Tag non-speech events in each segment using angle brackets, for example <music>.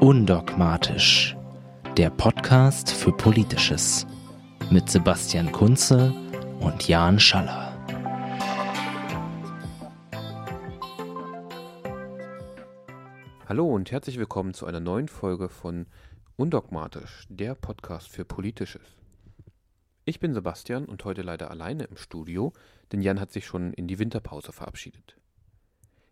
Undogmatisch, der Podcast für Politisches mit Sebastian Kunze und Jan Schaller. Hallo und herzlich willkommen zu einer neuen Folge von Undogmatisch, der Podcast für Politisches. Ich bin Sebastian und heute leider alleine im Studio, denn Jan hat sich schon in die Winterpause verabschiedet.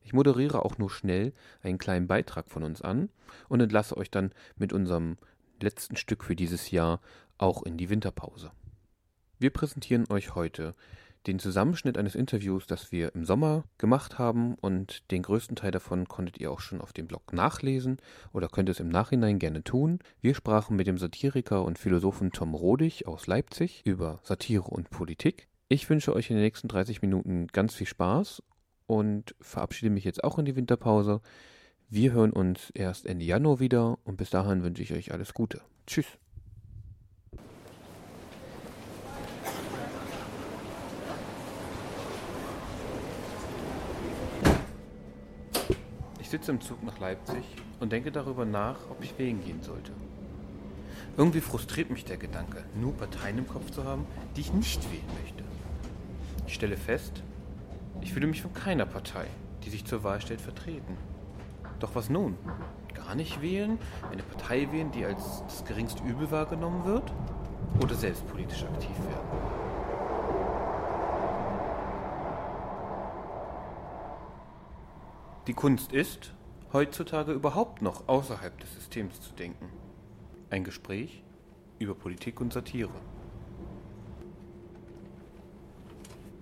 Ich moderiere auch nur schnell einen kleinen Beitrag von uns an und entlasse euch dann mit unserem letzten Stück für dieses Jahr auch in die Winterpause. Wir präsentieren euch heute den Zusammenschnitt eines Interviews, das wir im Sommer gemacht haben und den größten Teil davon konntet ihr auch schon auf dem Blog nachlesen oder könnt es im Nachhinein gerne tun. Wir sprachen mit dem Satiriker und Philosophen Tom Rodig aus Leipzig über Satire und Politik. Ich wünsche euch in den nächsten 30 Minuten ganz viel Spaß und verabschiede mich jetzt auch in die Winterpause. Wir hören uns erst Ende Januar wieder und bis dahin wünsche ich euch alles Gute. Tschüss. Sitze im Zug nach Leipzig und denke darüber nach, ob ich wählen gehen sollte. Irgendwie frustriert mich der Gedanke, nur Parteien im Kopf zu haben, die ich nicht wählen möchte. Ich stelle fest, ich fühle mich von keiner Partei, die sich zur Wahl stellt, vertreten. Doch was nun? Gar nicht wählen? Eine Partei wählen, die als das geringste Übel wahrgenommen wird? Oder selbst politisch aktiv werden? Die Kunst ist, heutzutage überhaupt noch außerhalb des Systems zu denken. Ein Gespräch über Politik und Satire.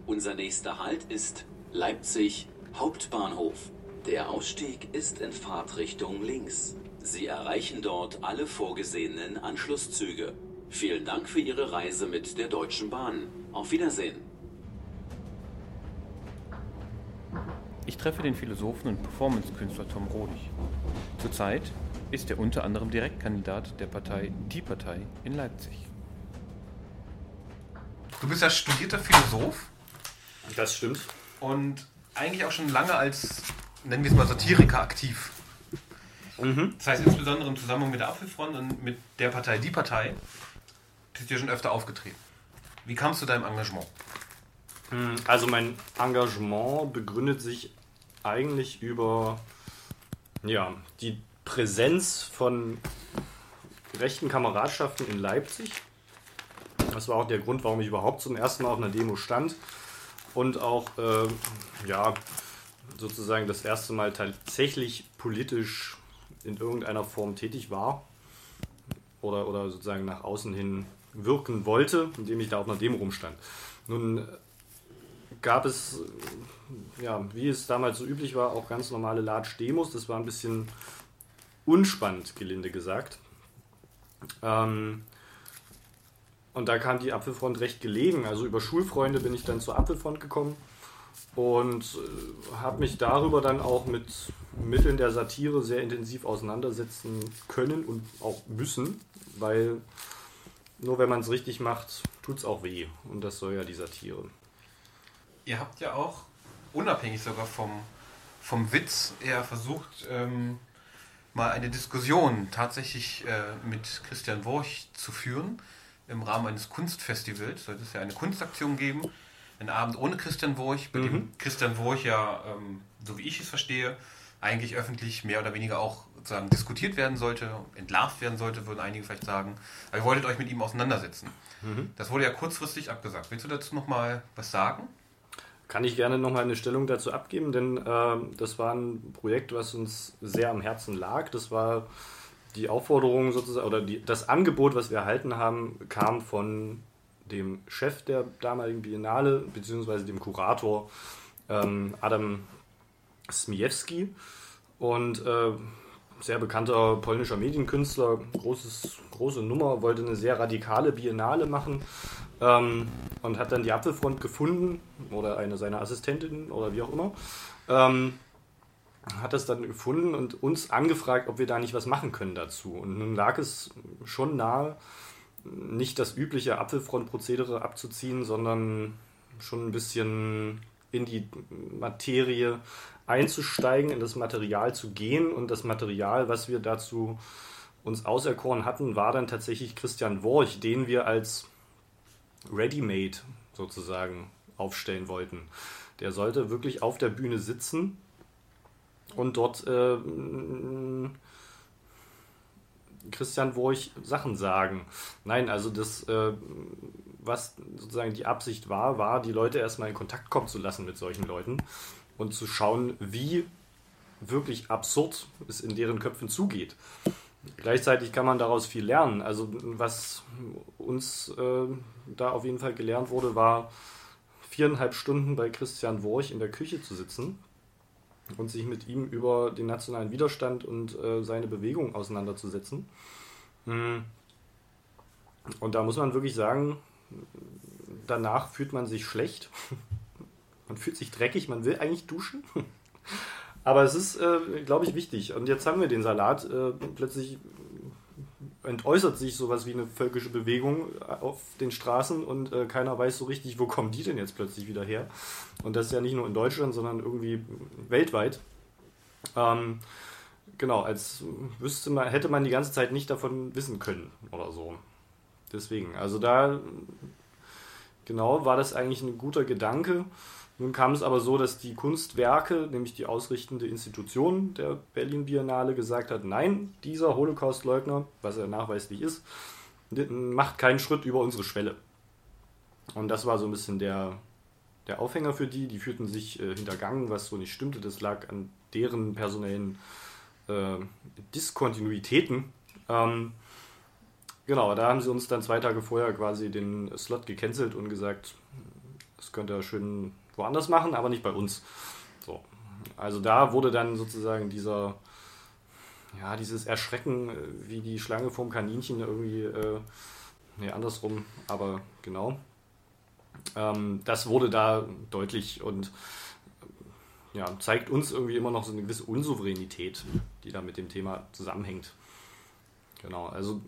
Unser nächster Halt ist Leipzig Hauptbahnhof. Der Ausstieg ist in Fahrtrichtung links. Sie erreichen dort alle vorgesehenen Anschlusszüge. Vielen Dank für Ihre Reise mit der Deutschen Bahn. Auf Wiedersehen. Ich treffe den Philosophen und Performancekünstler Tom Rodig. Zurzeit ist er unter anderem Direktkandidat der Partei Die Partei in Leipzig. Du bist ja studierter Philosoph Das stimmt. und eigentlich auch schon lange als, nennen wir es mal, Satiriker aktiv. Mhm. Das heißt, insbesondere im Zusammenhang mit der Apfelfront und mit der Partei Die Partei bist du ja schon öfter aufgetreten. Wie kamst du deinem Engagement? Also mein Engagement begründet sich eigentlich über ja, die Präsenz von rechten Kameradschaften in Leipzig. Das war auch der Grund, warum ich überhaupt zum ersten Mal auf einer Demo stand und auch äh, ja, sozusagen das erste Mal tatsächlich politisch in irgendeiner Form tätig war oder, oder sozusagen nach außen hin wirken wollte, indem ich da auf einer Demo rumstand. Nun gab es, ja, wie es damals so üblich war, auch ganz normale Large-Demos. Das war ein bisschen unspannend, gelinde gesagt. Ähm, und da kam die Apfelfront recht gelegen. Also über Schulfreunde bin ich dann zur Apfelfront gekommen und äh, habe mich darüber dann auch mit Mitteln der Satire sehr intensiv auseinandersetzen können und auch müssen, weil nur wenn man es richtig macht, tut es auch weh. Und das soll ja die Satire. Ihr habt ja auch, unabhängig sogar vom, vom Witz, eher versucht, ähm, mal eine Diskussion tatsächlich äh, mit Christian Worch zu führen im Rahmen eines Kunstfestivals. Sollte es ja eine Kunstaktion geben, einen Abend ohne Christian Worch, bei dem Christian Worch ja, ähm, so wie ich es verstehe, eigentlich öffentlich mehr oder weniger auch sozusagen diskutiert werden sollte, entlarvt werden sollte, würden einige vielleicht sagen. Aber ihr wolltet euch mit ihm auseinandersetzen. Das wurde ja kurzfristig abgesagt. Willst du dazu nochmal was sagen? Kann ich gerne nochmal eine Stellung dazu abgeben, denn ähm, das war ein Projekt, was uns sehr am Herzen lag. Das war die Aufforderung sozusagen, oder die, das Angebot, was wir erhalten haben, kam von dem Chef der damaligen Biennale, beziehungsweise dem Kurator ähm, Adam Smiewski und äh, sehr bekannter polnischer Medienkünstler, großes, große Nummer, wollte eine sehr radikale Biennale machen ähm, und hat dann die Apfelfront gefunden oder eine seiner Assistentinnen oder wie auch immer. Ähm, hat das dann gefunden und uns angefragt, ob wir da nicht was machen können dazu. Und nun lag es schon nahe, nicht das übliche Apfelfront-Prozedere abzuziehen, sondern schon ein bisschen in die Materie einzusteigen, in das Material zu gehen. Und das Material, was wir dazu uns auserkoren hatten, war dann tatsächlich Christian Worch, den wir als Ready-Made sozusagen aufstellen wollten. Der sollte wirklich auf der Bühne sitzen und dort äh, Christian Worch Sachen sagen. Nein, also das, äh, was sozusagen die Absicht war, war, die Leute erstmal in Kontakt kommen zu lassen mit solchen Leuten und zu schauen, wie wirklich absurd es in deren Köpfen zugeht. Gleichzeitig kann man daraus viel lernen. Also was uns äh, da auf jeden Fall gelernt wurde, war viereinhalb Stunden bei Christian Worch in der Küche zu sitzen und sich mit ihm über den nationalen Widerstand und äh, seine Bewegung auseinanderzusetzen. Hm. Und da muss man wirklich sagen, danach fühlt man sich schlecht. Man fühlt sich dreckig, man will eigentlich duschen. <laughs> Aber es ist, äh, glaube ich, wichtig. Und jetzt haben wir den Salat. Äh, plötzlich entäußert sich sowas wie eine völkische Bewegung auf den Straßen und äh, keiner weiß so richtig, wo kommen die denn jetzt plötzlich wieder her. Und das ist ja nicht nur in Deutschland, sondern irgendwie weltweit. Ähm, genau, als wüsste man, hätte man die ganze Zeit nicht davon wissen können oder so. Deswegen, also da genau war das eigentlich ein guter Gedanke. Nun kam es aber so, dass die Kunstwerke, nämlich die ausrichtende Institution der Berlin Biennale, gesagt hat, nein, dieser Holocaust-Leugner, was er nachweislich ist, macht keinen Schritt über unsere Schwelle. Und das war so ein bisschen der, der Aufhänger für die. Die fühlten sich äh, hintergangen, was so nicht stimmte. Das lag an deren personellen äh, Diskontinuitäten. Ähm, genau, da haben sie uns dann zwei Tage vorher quasi den Slot gecancelt und gesagt, es könnte schön woanders machen, aber nicht bei uns. So. Also da wurde dann sozusagen dieser, ja, dieses Erschrecken, äh, wie die Schlange vorm Kaninchen irgendwie, äh, nee, andersrum, aber genau. Ähm, das wurde da deutlich und ja, zeigt uns irgendwie immer noch so eine gewisse Unsouveränität, die da mit dem Thema zusammenhängt. Genau, also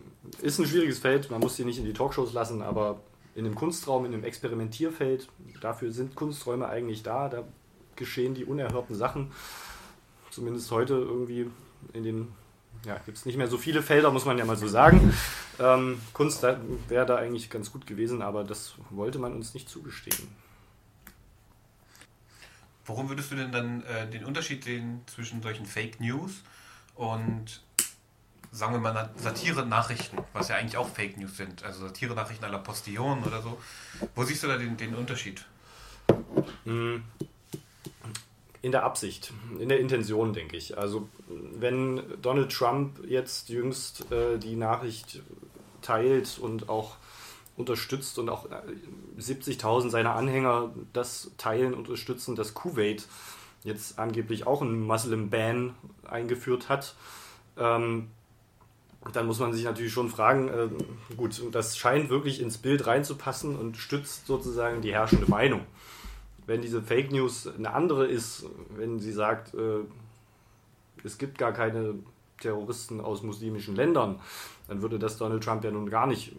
ist ein schwieriges Feld, man muss sie nicht in die Talkshows lassen, aber in einem Kunstraum, in einem Experimentierfeld. Dafür sind Kunsträume eigentlich da. Da geschehen die unerhörten Sachen. Zumindest heute irgendwie in den, ja, gibt es nicht mehr so viele Felder, muss man ja mal so sagen. Ähm, Kunst wäre da eigentlich ganz gut gewesen, aber das wollte man uns nicht zugestehen. Warum würdest du denn dann äh, den Unterschied sehen zwischen solchen Fake News und sagen wir mal, Satire-Nachrichten, was ja eigentlich auch Fake News sind, also Satire-Nachrichten aller Postillon oder so. Wo siehst du da den, den Unterschied? Hm. In der Absicht, in der Intention, denke ich. Also, wenn Donald Trump jetzt jüngst äh, die Nachricht teilt und auch unterstützt und auch 70.000 äh, seiner Anhänger das teilen, unterstützen, dass Kuwait jetzt angeblich auch einen Muslim-Ban eingeführt hat, ähm, dann muss man sich natürlich schon fragen, äh, gut, das scheint wirklich ins Bild reinzupassen und stützt sozusagen die herrschende Meinung. Wenn diese Fake News eine andere ist, wenn sie sagt, äh, es gibt gar keine Terroristen aus muslimischen Ländern, dann würde das Donald Trump ja nun gar nicht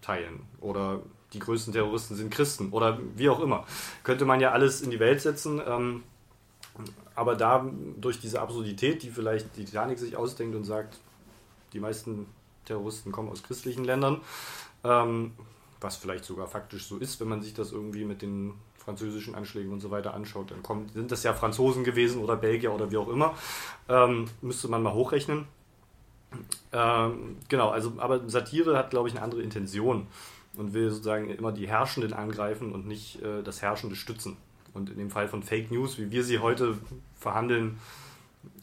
teilen. Oder die größten Terroristen sind Christen oder wie auch immer. Könnte man ja alles in die Welt setzen. Ähm, aber da durch diese Absurdität, die vielleicht die Titanic sich ausdenkt und sagt, die meisten Terroristen kommen aus christlichen Ländern, ähm, was vielleicht sogar faktisch so ist, wenn man sich das irgendwie mit den französischen Anschlägen und so weiter anschaut, dann kommt, sind das ja Franzosen gewesen oder Belgier oder wie auch immer. Ähm, müsste man mal hochrechnen. Ähm, genau, also aber Satire hat, glaube ich, eine andere Intention und will sozusagen immer die Herrschenden angreifen und nicht äh, das Herrschende stützen. Und in dem Fall von Fake News, wie wir sie heute verhandeln,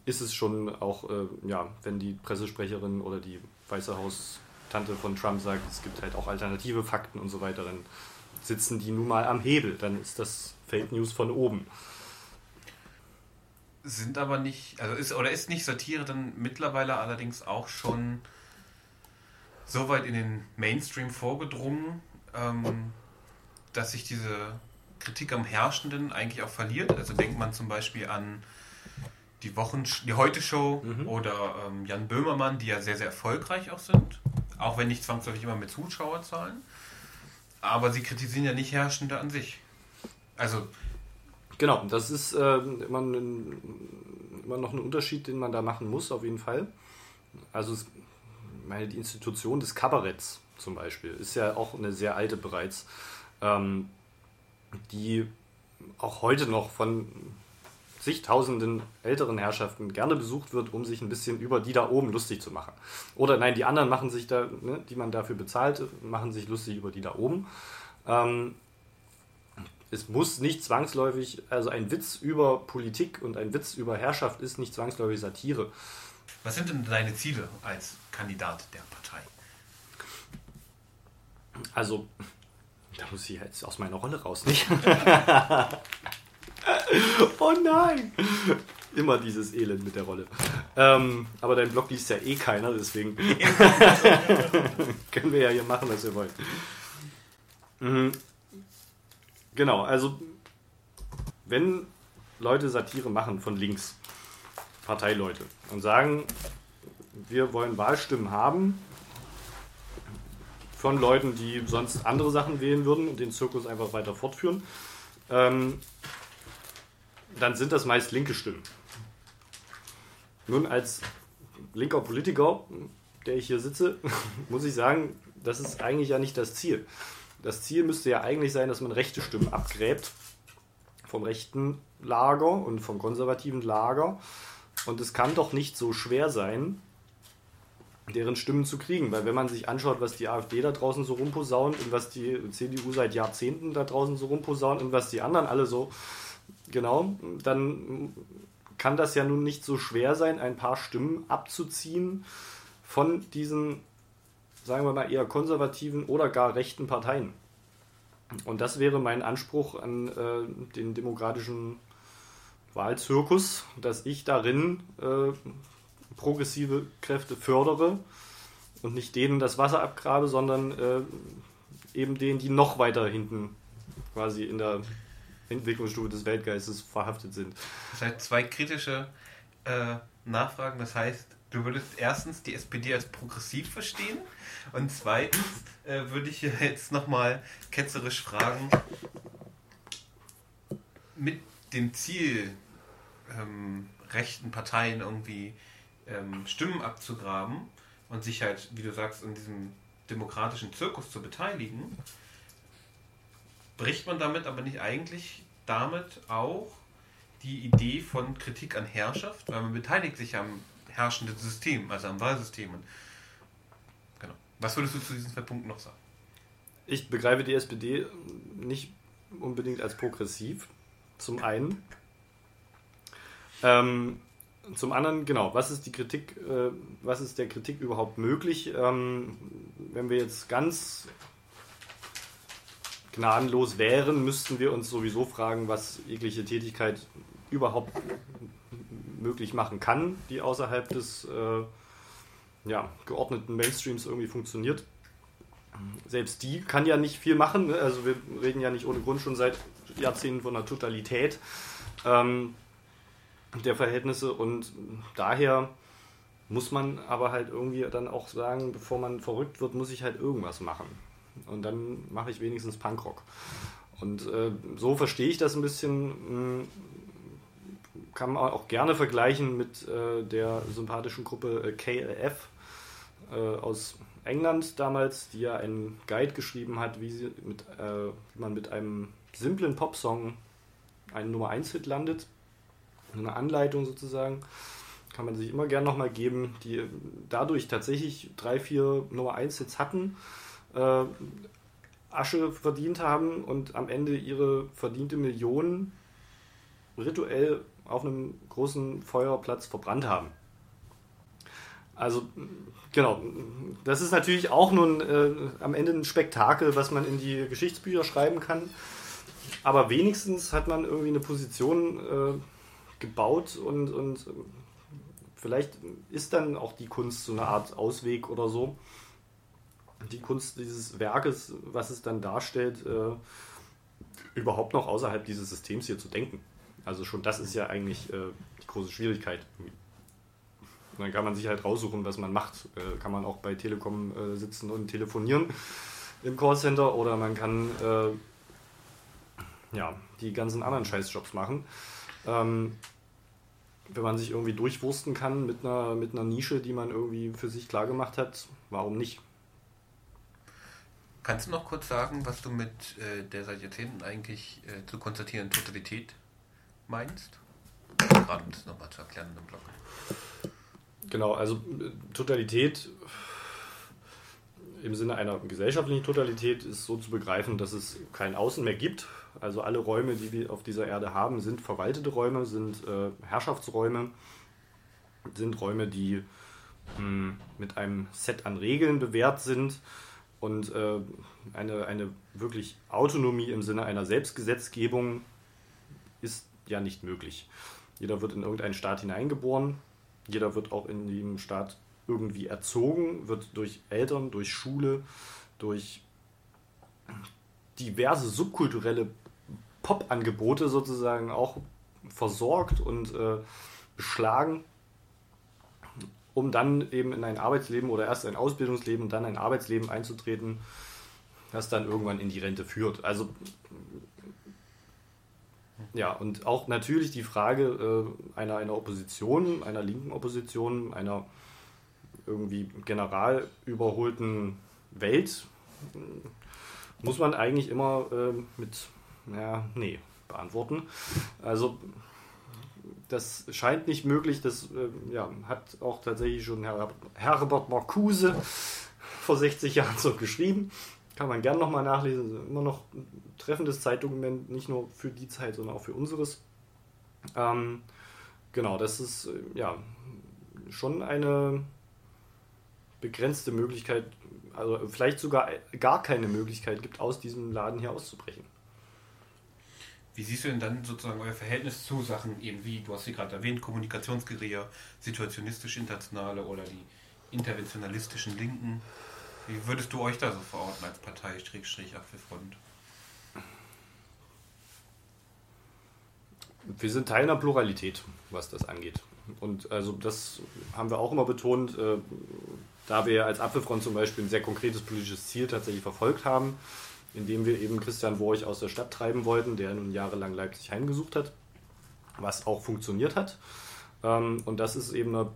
ist es schon auch, äh, ja, wenn die Pressesprecherin oder die Weiße Haus-Tante von Trump sagt, es gibt halt auch alternative Fakten und so weiter, dann sitzen die nun mal am Hebel. Dann ist das Fake News von oben. Sind aber nicht, also ist oder ist nicht Satire dann mittlerweile allerdings auch schon so weit in den Mainstream vorgedrungen, ähm, dass sich diese Kritik am Herrschenden eigentlich auch verliert. Also denkt man zum Beispiel an die Wochen, die Heute-Show mhm. oder ähm, Jan Böhmermann, die ja sehr, sehr erfolgreich auch sind. Auch wenn nicht zwangsläufig immer mit Zuschauerzahlen. Aber sie kritisieren ja nicht Herrschende an sich. Also Genau, das ist äh, immer, ein, immer noch ein Unterschied, den man da machen muss, auf jeden Fall. Also es, meine, die Institution des Kabaretts zum Beispiel ist ja auch eine sehr alte bereits, ähm, die auch heute noch von zigtausenden älteren Herrschaften gerne besucht wird, um sich ein bisschen über die da oben lustig zu machen. Oder nein, die anderen machen sich da, ne, die man dafür bezahlt, machen sich lustig über die da oben. Ähm, es muss nicht zwangsläufig, also ein Witz über Politik und ein Witz über Herrschaft ist nicht zwangsläufig Satire. Was sind denn deine Ziele als Kandidat der Partei? Also, da muss ich jetzt aus meiner Rolle raus, nicht? <laughs> <laughs> oh nein! Immer dieses Elend mit der Rolle. Ähm, aber dein Blog liest ja eh keiner, deswegen <laughs> <laughs> können wir ja hier machen, was wir wollen. Mhm. Genau, also wenn Leute Satire machen von links, Parteileute, und sagen, wir wollen Wahlstimmen haben von Leuten, die sonst andere Sachen wählen würden und den Zirkus einfach weiter fortführen, ähm, dann sind das meist linke Stimmen. Nun, als linker Politiker, der ich hier sitze, <laughs> muss ich sagen, das ist eigentlich ja nicht das Ziel. Das Ziel müsste ja eigentlich sein, dass man rechte Stimmen abgräbt vom rechten Lager und vom konservativen Lager. Und es kann doch nicht so schwer sein, deren Stimmen zu kriegen. Weil wenn man sich anschaut, was die AfD da draußen so rumposaunt und was die CDU seit Jahrzehnten da draußen so rumposaunt und was die anderen alle so, genau, dann kann das ja nun nicht so schwer sein, ein paar Stimmen abzuziehen von diesen sagen wir mal, eher konservativen oder gar rechten Parteien. Und das wäre mein Anspruch an äh, den demokratischen Wahlzirkus, dass ich darin äh, progressive Kräfte fördere und nicht denen das Wasser abgrabe, sondern äh, eben denen, die noch weiter hinten quasi in der Entwicklungsstufe des Weltgeistes verhaftet sind. Das heißt, zwei kritische äh, Nachfragen. Das heißt, du würdest erstens die SPD als progressiv verstehen und zweitens äh, würde ich jetzt nochmal ketzerisch fragen, mit dem Ziel, ähm, rechten Parteien irgendwie ähm, Stimmen abzugraben und sich halt, wie du sagst, in diesem demokratischen Zirkus zu beteiligen, bricht man damit aber nicht eigentlich damit auch die Idee von Kritik an Herrschaft, weil man beteiligt sich am herrschenden System, also am Wahlsystem. Genau. Was würdest du zu diesen zwei Punkten noch sagen? Ich begreife die SPD nicht unbedingt als progressiv, zum einen. Ähm, zum anderen, genau, was ist die Kritik, äh, was ist der Kritik überhaupt möglich? Ähm, wenn wir jetzt ganz gnadenlos wären, müssten wir uns sowieso fragen, was jegliche Tätigkeit überhaupt möglich machen kann, die außerhalb des äh, ja, geordneten Mainstreams irgendwie funktioniert. Selbst die kann ja nicht viel machen. Also wir reden ja nicht ohne Grund schon seit Jahrzehnten von einer Totalität ähm, der Verhältnisse und daher muss man aber halt irgendwie dann auch sagen, bevor man verrückt wird, muss ich halt irgendwas machen. Und dann mache ich wenigstens Punkrock. Und äh, so verstehe ich das ein bisschen. Hm, kann man auch gerne vergleichen mit äh, der sympathischen Gruppe äh, KLF äh, aus England damals, die ja einen Guide geschrieben hat, wie, sie mit, äh, wie man mit einem simplen Popsong einen Nummer 1 Hit landet. Eine Anleitung sozusagen. Kann man sich immer gerne nochmal geben, die dadurch tatsächlich drei, vier Nummer 1 Hits hatten, äh, Asche verdient haben und am Ende ihre verdiente Million rituell auf einem großen Feuerplatz verbrannt haben. Also, genau, das ist natürlich auch nun äh, am Ende ein Spektakel, was man in die Geschichtsbücher schreiben kann. Aber wenigstens hat man irgendwie eine Position äh, gebaut und, und vielleicht ist dann auch die Kunst so eine Art Ausweg oder so. Die Kunst dieses Werkes, was es dann darstellt, äh, überhaupt noch außerhalb dieses Systems hier zu denken. Also schon das ist ja eigentlich äh, die große Schwierigkeit. Dann kann man sich halt raussuchen, was man macht. Äh, kann man auch bei Telekom äh, sitzen und telefonieren im Callcenter oder man kann äh, ja, die ganzen anderen Scheißjobs machen. Ähm, wenn man sich irgendwie durchwursten kann mit einer, mit einer Nische, die man irgendwie für sich klar gemacht hat, warum nicht? Kannst du noch kurz sagen, was du mit äh, der seit Jahrzehnten eigentlich äh, zu konstatierenden Totalität meinst? Gerade um das nochmal zu erklären in dem Blog. Genau, also äh, Totalität im Sinne einer gesellschaftlichen Totalität ist so zu begreifen, dass es kein Außen mehr gibt. Also alle Räume, die wir auf dieser Erde haben, sind verwaltete Räume, sind äh, Herrschaftsräume, sind Räume, die mh, hm, mit einem Set an Regeln bewährt sind und äh, eine, eine wirklich Autonomie im Sinne einer Selbstgesetzgebung ist ja nicht möglich. Jeder wird in irgendeinen Staat hineingeboren, jeder wird auch in dem Staat irgendwie erzogen, wird durch Eltern, durch Schule, durch diverse subkulturelle Pop-Angebote sozusagen auch versorgt und äh, beschlagen, um dann eben in ein Arbeitsleben oder erst ein Ausbildungsleben und dann ein Arbeitsleben einzutreten, das dann irgendwann in die Rente führt. Also ja, und auch natürlich die Frage äh, einer, einer Opposition, einer linken Opposition, einer irgendwie general überholten Welt muss man eigentlich immer äh, mit, ja, nee, beantworten. Also das scheint nicht möglich. Das äh, ja, hat auch tatsächlich schon Herr, Herbert Marcuse <laughs> vor 60 Jahren so geschrieben. Kann man gerne nochmal nachlesen. Immer noch ein treffendes Zeitdokument, nicht nur für die Zeit, sondern auch für unseres. Ähm, genau, das ist äh, ja schon eine begrenzte Möglichkeit, also vielleicht sogar gar keine Möglichkeit gibt, aus diesem Laden hier auszubrechen. Wie siehst du denn dann sozusagen euer Verhältnis zu Sachen eben wie, du hast sie gerade erwähnt, Kommunikationsguerilla, situationistisch-internationale oder die interventionalistischen Linken? Wie würdest du euch da so verorten als Partei, Strich, Apfelfront? Wir sind Teil einer Pluralität, was das angeht. Und also das haben wir auch immer betont. Äh, da wir als Apfelfront zum Beispiel ein sehr konkretes politisches Ziel tatsächlich verfolgt haben, indem wir eben Christian Worch aus der Stadt treiben wollten, der nun jahrelang Leipzig heimgesucht hat, was auch funktioniert hat. Ähm, und das ist eben eine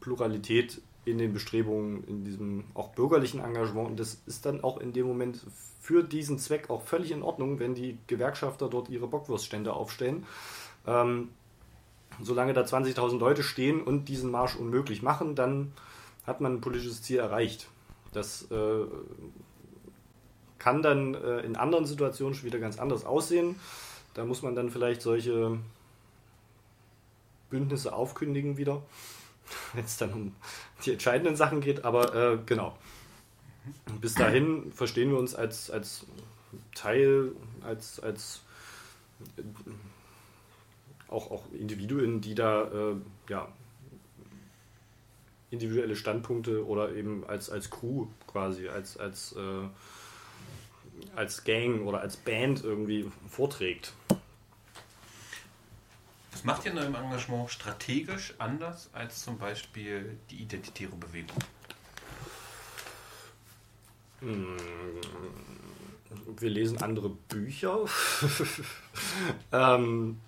Pluralität in den Bestrebungen, in diesem auch bürgerlichen Engagement. Und das ist dann auch in dem Moment für diesen Zweck auch völlig in Ordnung, wenn die Gewerkschafter dort ihre Bockwurststände aufstellen. Ähm, solange da 20.000 Leute stehen und diesen Marsch unmöglich machen, dann hat man ein politisches Ziel erreicht. Das äh, kann dann äh, in anderen Situationen schon wieder ganz anders aussehen. Da muss man dann vielleicht solche Bündnisse aufkündigen wieder, <laughs> wenn es dann um die entscheidenden Sachen geht. Aber äh, genau. Bis dahin verstehen wir uns als, als Teil, als, als auch, auch Individuen, die da äh, ja, individuelle Standpunkte oder eben als, als Crew quasi, als, als, äh, als Gang oder als Band irgendwie vorträgt. Was macht ihr in eurem Engagement strategisch anders als zum Beispiel die identitäre Bewegung? Hm, wir lesen andere Bücher. <laughs> ähm,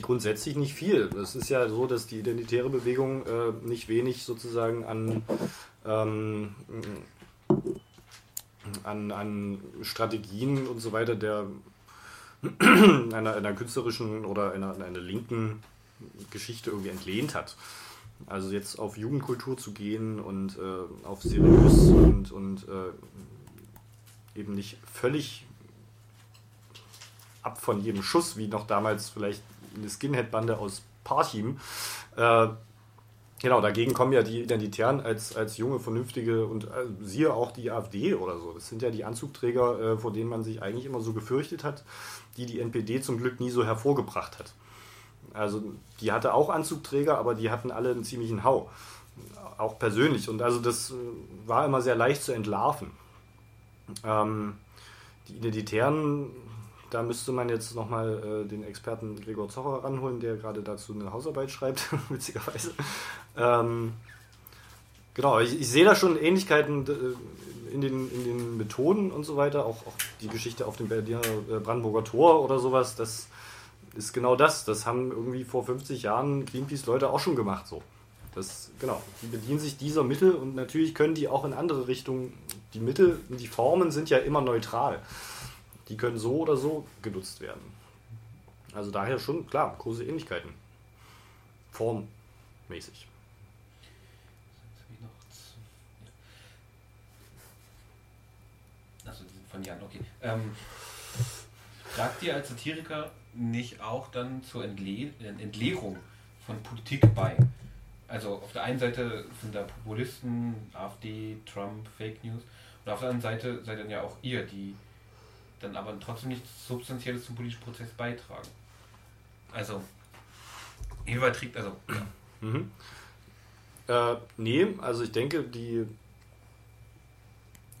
Grundsätzlich nicht viel. Es ist ja so, dass die identitäre Bewegung äh, nicht wenig sozusagen an, ähm, an, an Strategien und so weiter der <clears throat> einer, einer künstlerischen oder einer, einer linken Geschichte irgendwie entlehnt hat. Also jetzt auf Jugendkultur zu gehen und äh, auf seriös und, und äh, eben nicht völlig ab von jedem Schuss, wie noch damals vielleicht eine Skinhead-Bande aus Parchim. Äh, genau, dagegen kommen ja die Identitären als, als junge, vernünftige und äh, siehe auch die AfD oder so. Das sind ja die Anzugträger, äh, vor denen man sich eigentlich immer so gefürchtet hat, die die NPD zum Glück nie so hervorgebracht hat. Also die hatte auch Anzugträger, aber die hatten alle einen ziemlichen Hau. Auch persönlich. Und also das äh, war immer sehr leicht zu entlarven. Ähm, die Identitären da müsste man jetzt nochmal äh, den Experten Gregor Zocher ranholen, der gerade dazu eine Hausarbeit schreibt, <laughs> witzigerweise. Ähm, Genau, ich, ich sehe da schon Ähnlichkeiten äh, in den, in den Methoden und so weiter. Auch, auch die Geschichte auf dem Berliner äh, Brandenburger Tor oder sowas. Das ist genau das. Das haben irgendwie vor 50 Jahren Greenpeace-Leute auch schon gemacht. So. Das, genau, die bedienen sich dieser Mittel und natürlich können die auch in andere Richtungen. Die Mittel, die Formen sind ja immer neutral. Die können so oder so genutzt werden. Also daher schon, klar, große Ähnlichkeiten. Formmäßig. Also von Jan, okay. Ähm, tragt ihr als Satiriker nicht auch dann zur Entle Entleerung von Politik bei? Also auf der einen Seite sind da Populisten, AfD, Trump, Fake News und auf der anderen Seite seid dann ja auch ihr, die dann aber trotzdem nichts Substanzielles zum politischen Prozess beitragen. Also, inwieweit trägt, also. Mhm. Äh, nee, also ich denke, die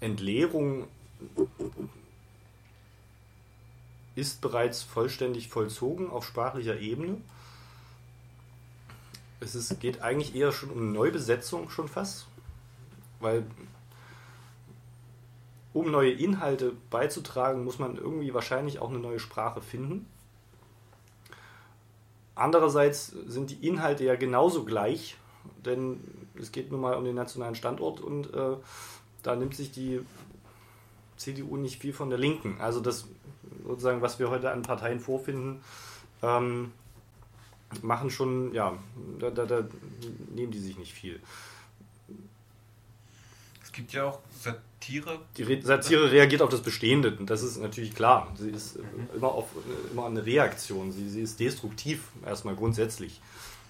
Entleerung ist bereits vollständig vollzogen auf sprachlicher Ebene. Es ist, geht eigentlich eher schon um Neubesetzung schon fast, weil um neue Inhalte beizutragen, muss man irgendwie wahrscheinlich auch eine neue Sprache finden. Andererseits sind die Inhalte ja genauso gleich, denn es geht nun mal um den nationalen Standort und äh, da nimmt sich die CDU nicht viel von der Linken. Also das sozusagen, was wir heute an Parteien vorfinden, ähm, machen schon, ja, da, da, da, nehmen die sich nicht viel. Es gibt ja auch Satire. Die Satire reagiert auf das Bestehende das ist natürlich klar. Sie ist mhm. immer, auf, immer eine Reaktion. Sie, sie ist destruktiv erstmal grundsätzlich.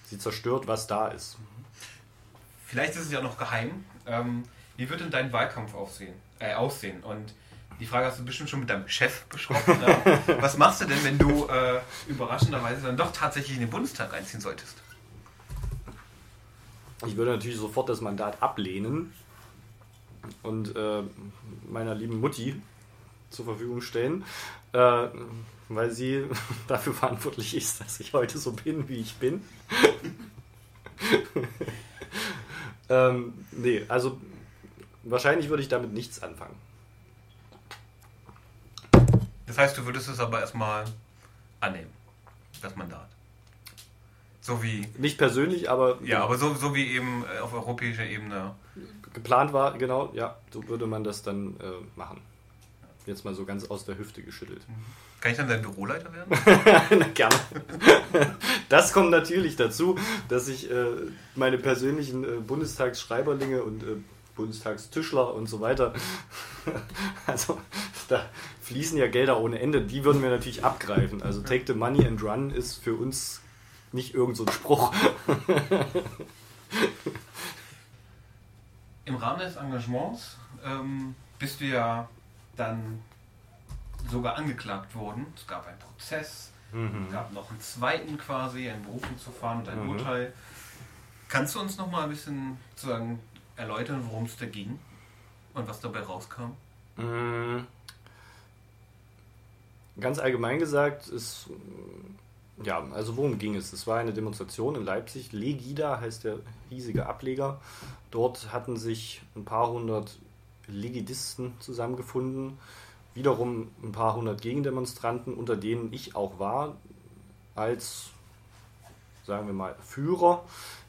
Sie zerstört, was da ist. Vielleicht ist es ja noch geheim. Ähm, wie wird denn dein Wahlkampf aussehen? Äh, aussehen? Und die Frage hast du bestimmt schon mit deinem Chef besprochen. <laughs> Was machst du denn, wenn du äh, überraschenderweise dann doch tatsächlich in den Bundestag einziehen solltest? Ich würde natürlich sofort das Mandat ablehnen und äh, meiner lieben Mutti zur Verfügung stellen, äh, weil sie <laughs> dafür verantwortlich ist, dass ich heute so bin, wie ich bin. <laughs> ähm, nee, also wahrscheinlich würde ich damit nichts anfangen. Das heißt, du würdest es aber erstmal annehmen, das Mandat. So wie. Nicht persönlich, aber. Ja, aber so, so wie eben äh, auf europäischer Ebene. Geplant war, genau, ja, so würde man das dann äh, machen. Jetzt mal so ganz aus der Hüfte geschüttelt. Mhm. Kann ich dann dein Büroleiter werden? <laughs> Na, gerne. <laughs> Das kommt natürlich dazu, dass ich äh, meine persönlichen äh, Bundestagsschreiberlinge und äh, Bundestagstischler und so weiter, <laughs> also da fließen ja Gelder ohne Ende, die würden wir natürlich abgreifen. Also take the money and run ist für uns nicht irgend so ein Spruch. <laughs> Im Rahmen des Engagements ähm, bist du ja dann sogar angeklagt worden. Es gab einen Prozess, mhm. es gab noch einen zweiten quasi, ein Berufungsverfahren und ein mhm. Urteil. Kannst du uns noch mal ein bisschen sagen, erläutern, worum es da ging und was dabei rauskam? Mhm. Ganz allgemein gesagt ist, ja, also worum ging es? Es war eine Demonstration in Leipzig. Legida heißt der riesige Ableger. Dort hatten sich ein paar hundert Legidisten zusammengefunden. Wiederum ein paar hundert Gegendemonstranten, unter denen ich auch war, als, sagen wir mal, Führer.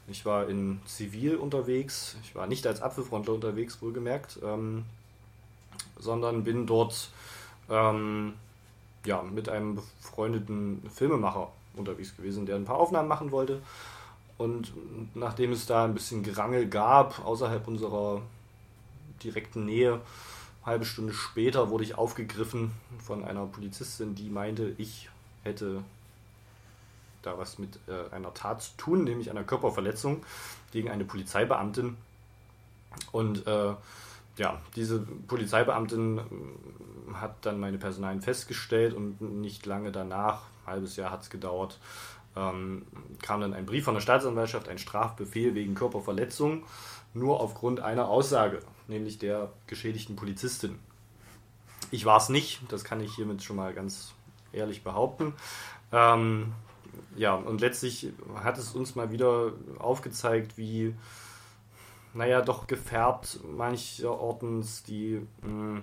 Ich war in Zivil unterwegs. Ich war nicht als Apfelfrontler unterwegs, wohlgemerkt, ähm, sondern bin dort ähm, ja, mit einem befreundeten Filmemacher unterwegs gewesen, der ein paar Aufnahmen machen wollte. Und nachdem es da ein bisschen Gerangel gab, außerhalb unserer direkten Nähe, eine halbe Stunde später wurde ich aufgegriffen von einer Polizistin, die meinte, ich hätte da was mit äh, einer Tat zu tun, nämlich einer Körperverletzung gegen eine Polizeibeamtin. Und äh, ja, diese Polizeibeamtin hat dann meine Personalien festgestellt und nicht lange danach, halbes Jahr hat es gedauert, ähm, kam dann ein Brief von der Staatsanwaltschaft, ein Strafbefehl wegen Körperverletzung, nur aufgrund einer Aussage, nämlich der geschädigten Polizistin. Ich war es nicht, das kann ich hiermit schon mal ganz ehrlich behaupten. Ähm, ja, und letztlich hat es uns mal wieder aufgezeigt, wie naja, doch gefärbt mancherortens die, mh, hm,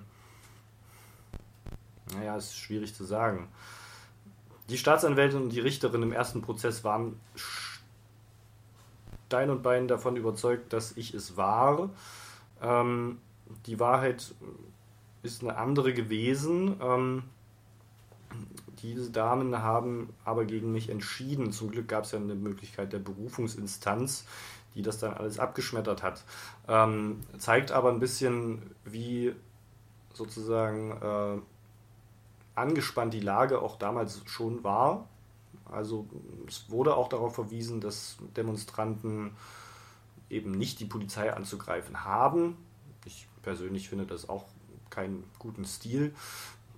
naja, ist schwierig zu sagen. Die Staatsanwältin und die Richterin im ersten Prozess waren Stein und Bein davon überzeugt, dass ich es war. Ähm, die Wahrheit ist eine andere gewesen. Ähm, diese Damen haben aber gegen mich entschieden. Zum Glück gab es ja eine Möglichkeit der Berufungsinstanz, die das dann alles abgeschmettert hat. Ähm, zeigt aber ein bisschen, wie sozusagen äh, angespannt die Lage auch damals schon war. Also es wurde auch darauf verwiesen, dass Demonstranten eben nicht die Polizei anzugreifen haben. Ich persönlich finde das auch keinen guten Stil,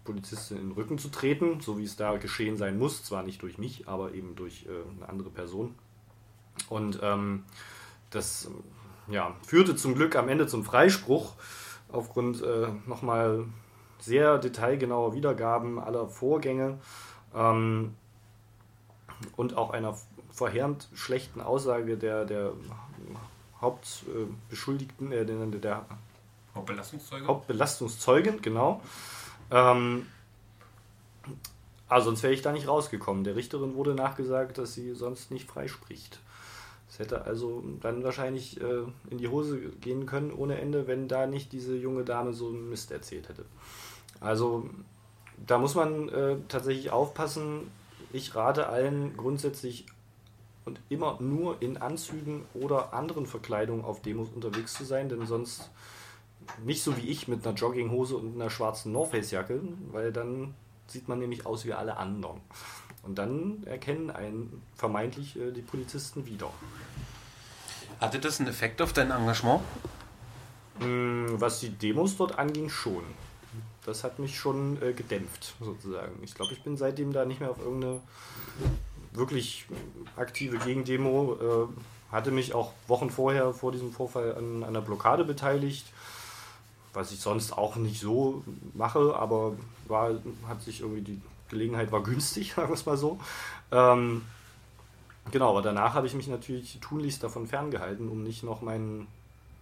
Polizisten in den Rücken zu treten, so wie es da geschehen sein muss. Zwar nicht durch mich, aber eben durch äh, eine andere Person. Und ähm, das ja, führte zum Glück am Ende zum Freispruch aufgrund äh, nochmal sehr detailgenauer Wiedergaben aller Vorgänge ähm, und auch einer verheerend schlechten Aussage der, der Hauptbeschuldigten, äh, der, der Hauptbelastungszeugen. Hauptbelastungszeugen, genau. Ähm, also sonst wäre ich da nicht rausgekommen. Der Richterin wurde nachgesagt, dass sie sonst nicht freispricht. Es hätte also dann wahrscheinlich äh, in die Hose gehen können ohne Ende, wenn da nicht diese junge Dame so einen Mist erzählt hätte. Also da muss man äh, tatsächlich aufpassen. Ich rate allen grundsätzlich und immer nur in Anzügen oder anderen Verkleidungen auf Demos unterwegs zu sein, denn sonst nicht so wie ich mit einer Jogginghose und einer schwarzen North Face Jacke, weil dann sieht man nämlich aus wie alle anderen. Und dann erkennen einen vermeintlich äh, die Polizisten wieder. Hatte das einen Effekt auf dein Engagement? Mm, was die Demos dort anging, schon. Das hat mich schon äh, gedämpft, sozusagen. Ich glaube, ich bin seitdem da nicht mehr auf irgendeine wirklich aktive Gegendemo. Äh, hatte mich auch Wochen vorher, vor diesem Vorfall, an einer Blockade beteiligt was ich sonst auch nicht so mache, aber war, hat sich irgendwie die Gelegenheit war günstig, <laughs> sagen wir es mal so. Ähm, genau, aber danach habe ich mich natürlich tunlichst davon ferngehalten, um nicht noch mein,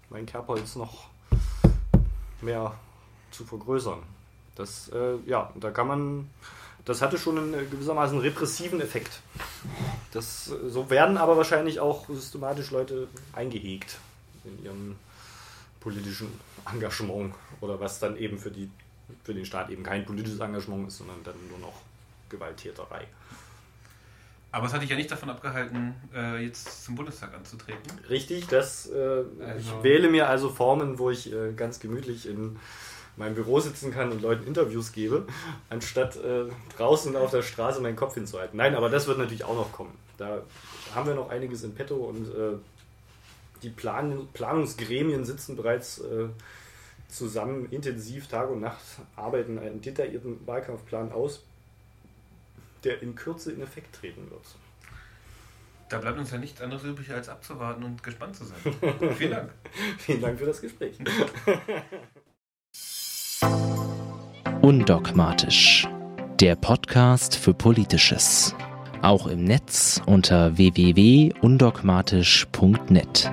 mein Kerbholz noch mehr zu vergrößern. Das, äh, ja, da kann man, das hatte schon einen gewissermaßen repressiven Effekt. Das, so werden aber wahrscheinlich auch systematisch Leute eingehegt in ihrem politischen Engagement oder was dann eben für, die, für den Staat eben kein politisches Engagement ist, sondern dann nur noch Gewalttäterei. Aber es hat dich ja nicht davon abgehalten, äh, jetzt zum Bundestag anzutreten. Richtig, das, äh, also. ich wähle mir also Formen, wo ich äh, ganz gemütlich in meinem Büro sitzen kann und Leuten Interviews gebe, anstatt äh, draußen auf der Straße meinen Kopf hinzuhalten. Nein, aber das wird natürlich auch noch kommen. Da haben wir noch einiges in petto und äh, die Plan Planungsgremien sitzen bereits äh, zusammen intensiv Tag und Nacht, arbeiten einen detaillierten Wahlkampfplan aus, der in Kürze in Effekt treten wird. Da bleibt uns ja nichts anderes übrig, als abzuwarten und gespannt zu sein. <laughs> Vielen Dank. Vielen Dank für das Gespräch. Undogmatisch. Der Podcast für Politisches. Auch im Netz unter www.undogmatisch.net.